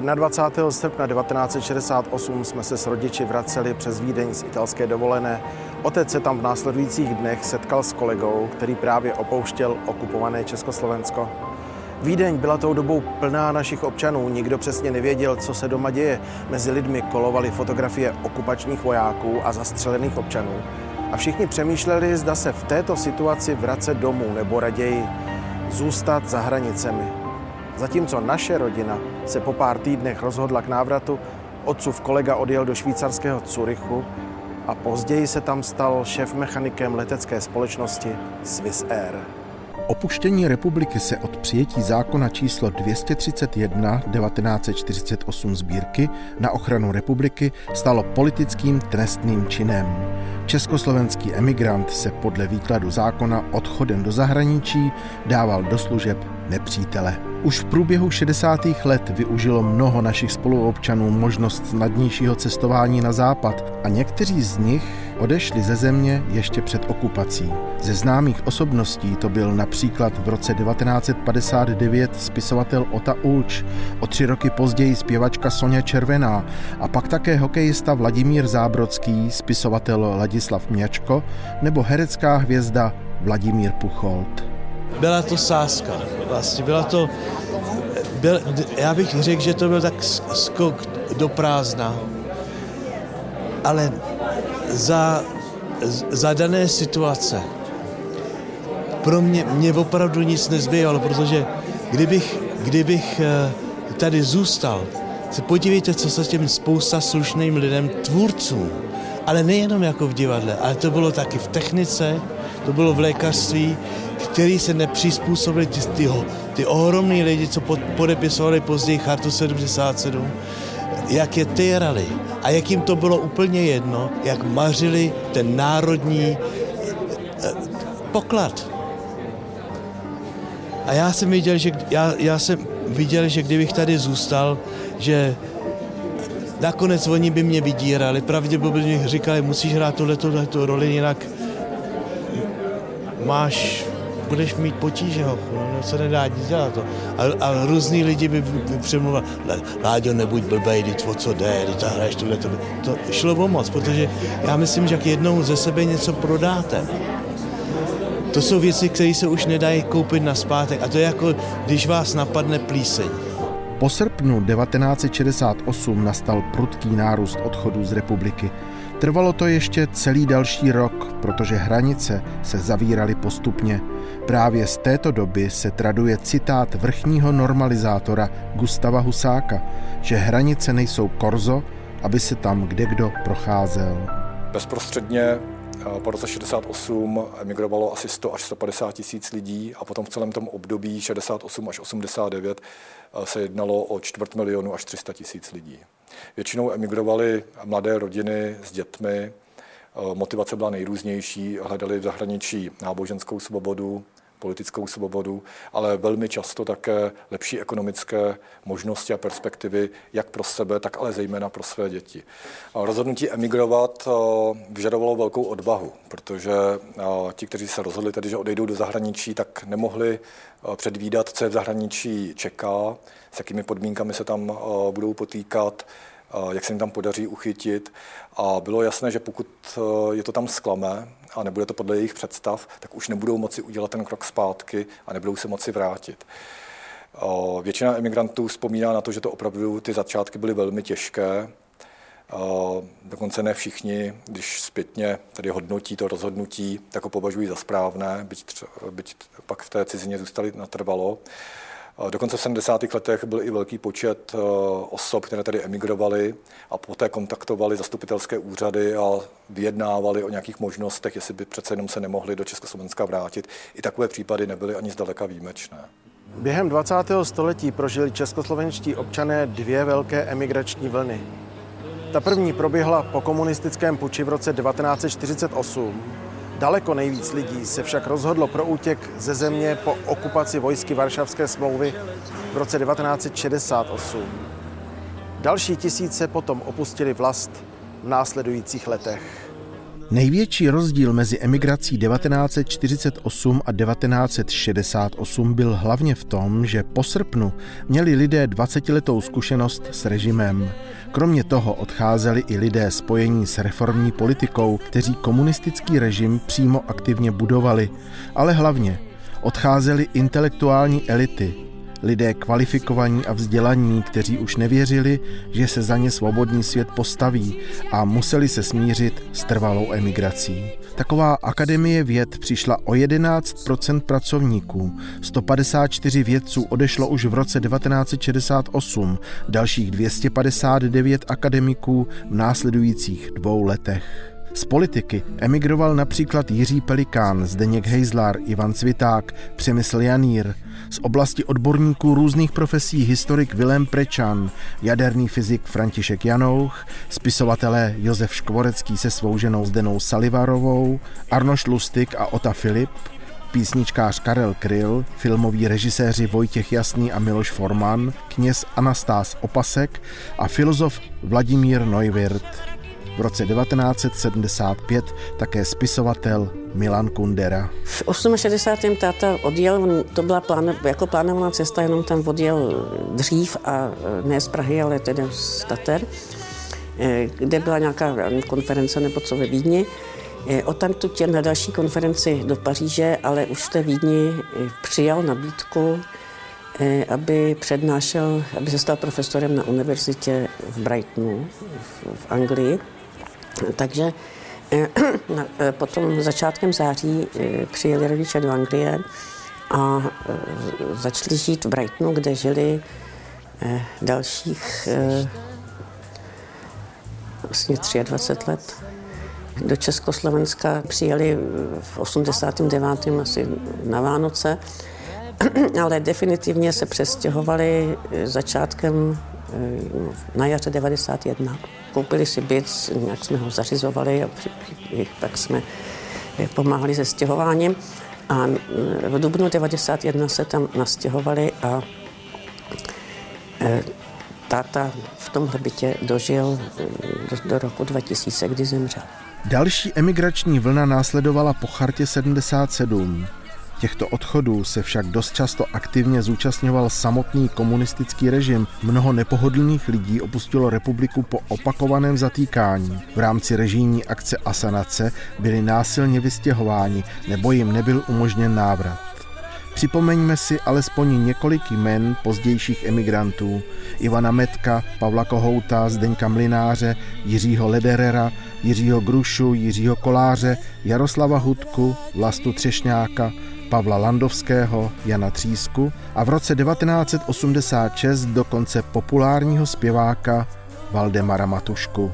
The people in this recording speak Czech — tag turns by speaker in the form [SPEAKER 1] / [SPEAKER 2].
[SPEAKER 1] 21. srpna 1968 jsme se s rodiči vraceli přes Vídeň z italské dovolené. Otec se tam v následujících dnech setkal s kolegou, který právě opouštěl okupované Československo. Vídeň byla tou dobou plná našich občanů, nikdo přesně nevěděl, co se doma děje. Mezi lidmi kolovaly fotografie okupačních vojáků a zastřelených občanů. A všichni přemýšleli, zda se v této situaci vracet domů nebo raději zůstat za hranicemi. Zatímco naše rodina se po pár týdnech rozhodla k návratu, otcův kolega odjel do švýcarského Curychu a později se tam stal šéf mechanikem letecké společnosti Swiss Air.
[SPEAKER 2] Opuštění republiky se od přijetí zákona číslo 231 1948 sbírky na ochranu republiky stalo politickým trestným činem. Československý emigrant se podle výkladu zákona odchodem do zahraničí dával do služeb nepřítele. Už v průběhu 60. let využilo mnoho našich spoluobčanů možnost snadnějšího cestování na západ a někteří z nich odešli ze země ještě před okupací. Ze známých osobností to byl například v roce 1959 spisovatel Ota Ulč, o tři roky později zpěvačka Sonja Červená a pak také hokejista Vladimír Zábrodský, spisovatel Ladislav Měčko nebo herecká hvězda Vladimír Pucholt.
[SPEAKER 3] Byla to sázka, vlastně byla to, byl, já bych řekl, že to byl tak skok do prázdna, ale za, za dané situace pro mě, mě opravdu nic nezbývalo, protože kdybych, kdybych eh, tady zůstal, se podívejte, co se těm spousta slušným lidem, tvůrcům, ale nejenom jako v divadle, ale to bylo taky v technice, to bylo v lékařství, který se nepřizpůsobili ty, ty, ty ohromní lidi, co pod, podepisovali později Chartu 77, jak je tyrali a jak jim to bylo úplně jedno, jak mařili ten národní eh, poklad. A já jsem viděl, že, já, já jsem viděl, že kdybych tady zůstal, že nakonec oni by mě vydírali, pravděpodobně říkali, musíš hrát tuhle, tuhle roli, jinak máš budeš mít potíže, ho, no, no, co nedá nic dělat. To. A, a různý lidi by, by přemluvali, Láďo, nebuď blbej, teď o co jde, teď hraješ tohle, to, to šlo o moc, protože já myslím, že jak jednou ze sebe něco prodáte, to jsou věci, které se už nedají koupit na zpátek a to je jako, když vás napadne plíseň.
[SPEAKER 2] Po srpnu 1968 nastal prudký nárůst odchodů z republiky. Trvalo to ještě celý další rok, protože hranice se zavíraly postupně. Právě z této doby se traduje citát vrchního normalizátora Gustava Husáka, že hranice nejsou korzo, aby se tam kde kdo procházel.
[SPEAKER 4] Bezprostředně po roce 68 emigrovalo asi 100 až 150 tisíc lidí a potom v celém tom období 68 až 89 eh, se jednalo o čtvrt milionu až 300 tisíc lidí. Většinou emigrovali mladé rodiny s dětmi, eh, motivace byla nejrůznější, hledali v zahraničí náboženskou svobodu, politickou svobodu, ale velmi často také lepší ekonomické možnosti a perspektivy, jak pro sebe, tak ale zejména pro své děti. Rozhodnutí emigrovat eh, vyžadovalo velkou odvahu, protože eh, ti, kteří se rozhodli tedy, že odejdou do zahraničí, tak nemohli předvídat, co je v zahraničí čeká, s jakými podmínkami se tam budou potýkat, jak se jim tam podaří uchytit. A bylo jasné, že pokud e, je to tam sklame a nebude to podle jejich představ, tak už nebudou moci udělat ten krok zpátky a nebudou se moci vrátit. Většina emigrantů vzpomíná na to, že to opravdu ty začátky byly velmi těžké. Dokonce ne všichni, když zpětně tedy hodnotí to rozhodnutí, tak ho považují za správné, byť, třeba, byť pak v té cizině zůstali natrvalo. Dokonce v 70. letech byl i velký počet eh, osob, které tady emigrovaly a poté kontaktovali zastupitelské úřady a vyjednávali o nějakých možnostech, jestli by přece jenom se nemohli do Československa vrátit. I takové případy nebyly ani zdaleka výjimečné.
[SPEAKER 1] Během 20. století prožili českoslovenští občané dvě velké emigrační vlny. Ta první proběhla po komunistickém puči v roce 1948 Daleko nejvíc lidí se však rozhodlo pro útěk ze země po okupaci vojsky Varšavské smlouvy v roce 1968. Další tisíce potom opustili vlast v následujících letech.
[SPEAKER 2] Největší rozdíl mezi emigrací 1948 a 1968 byl hlavně v tom, že po srpnu měli lidé 20-letou zkušenost s režimem. Kromě toho odcházeli i lidé spojení s reformní politikou, kteří komunistický režim přímo aktivně budovali, ale hlavně odcházeli intelektuální elity, lidé kvalifikovaní a vzdělaní, kteří už nevěřili, že se za ně svobodný svět postaví a museli se smířit s trvalou emigrací. Taková akademie věd přišla o 11% pracovníků. 154 vědců odešlo už v roce 1968, dalších 259 akademiků v následujících dvou letech. Z politiky emigroval například Jiří Pelikán, Zdeněk Hejzlar, Ivan Cviták, Přemysl Janír. Z oblasti odborníků různých profesí historik Vilém Prečan, jaderný fyzik František Janouch, spisovatelé Josef Škvorecký se svou ženou Zdenou Salivarovou, Arnoš Lustig a Ota Filip, písničkář Karel Kryl, filmoví režiséři Vojtěch Jasný a Miloš Forman, kněz Anastás Opasek a filozof Vladimír Neuwirth v roce 1975 také spisovatel Milan Kundera.
[SPEAKER 5] V 68. táta odjel, to byla plán, jako plánovaná cesta, jenom tam odjel dřív a ne z Prahy, ale tedy z Tater, eh, kde byla nějaká konference nebo co ve Vídni. O tam tu tě na další konferenci do Paříže, ale už v té Vídni přijal nabídku, aby přednášel, aby se stal profesorem na univerzitě v Brightonu v Anglii. Takže eh, eh, potom začátkem září eh, přijeli rodiče do Anglie a začali žít v Brightonu, kde žili dalších vlastně 23 let. Do Československa přijeli v 89. asi na Vánoce, ale definitivně se přestěhovali začátkem na jaře 91 koupili si byt, nějak jsme ho zařizovali a pak jsme pomáhali se stěhováním. A v dubnu 91 se tam nastěhovali a e, táta v tomhle bytě dožil do, do roku 2000, kdy zemřel.
[SPEAKER 2] Další emigrační vlna následovala po chartě 77. Těchto odchodů se však dost často aktivně zúčastňoval samotný komunistický režim. Mnoho nepohodlných lidí opustilo republiku po opakovaném zatýkání. V rámci režijní akce Asanace byli násilně vystěhováni nebo jim nebyl umožněn návrat. Připomeňme si alespoň několik jmen pozdějších emigrantů. Ivana Metka, Pavla Kohouta, Zdeňka Mlináře, Jiřího Lederera, Jiřího Grušu, Jiřího Koláře, Jaroslava Hudku, Vlastu Třešňáka, Pavla Landovského, Jana Třísku a v roce 1986 dokonce populárního zpěváka Valdemara Matušku.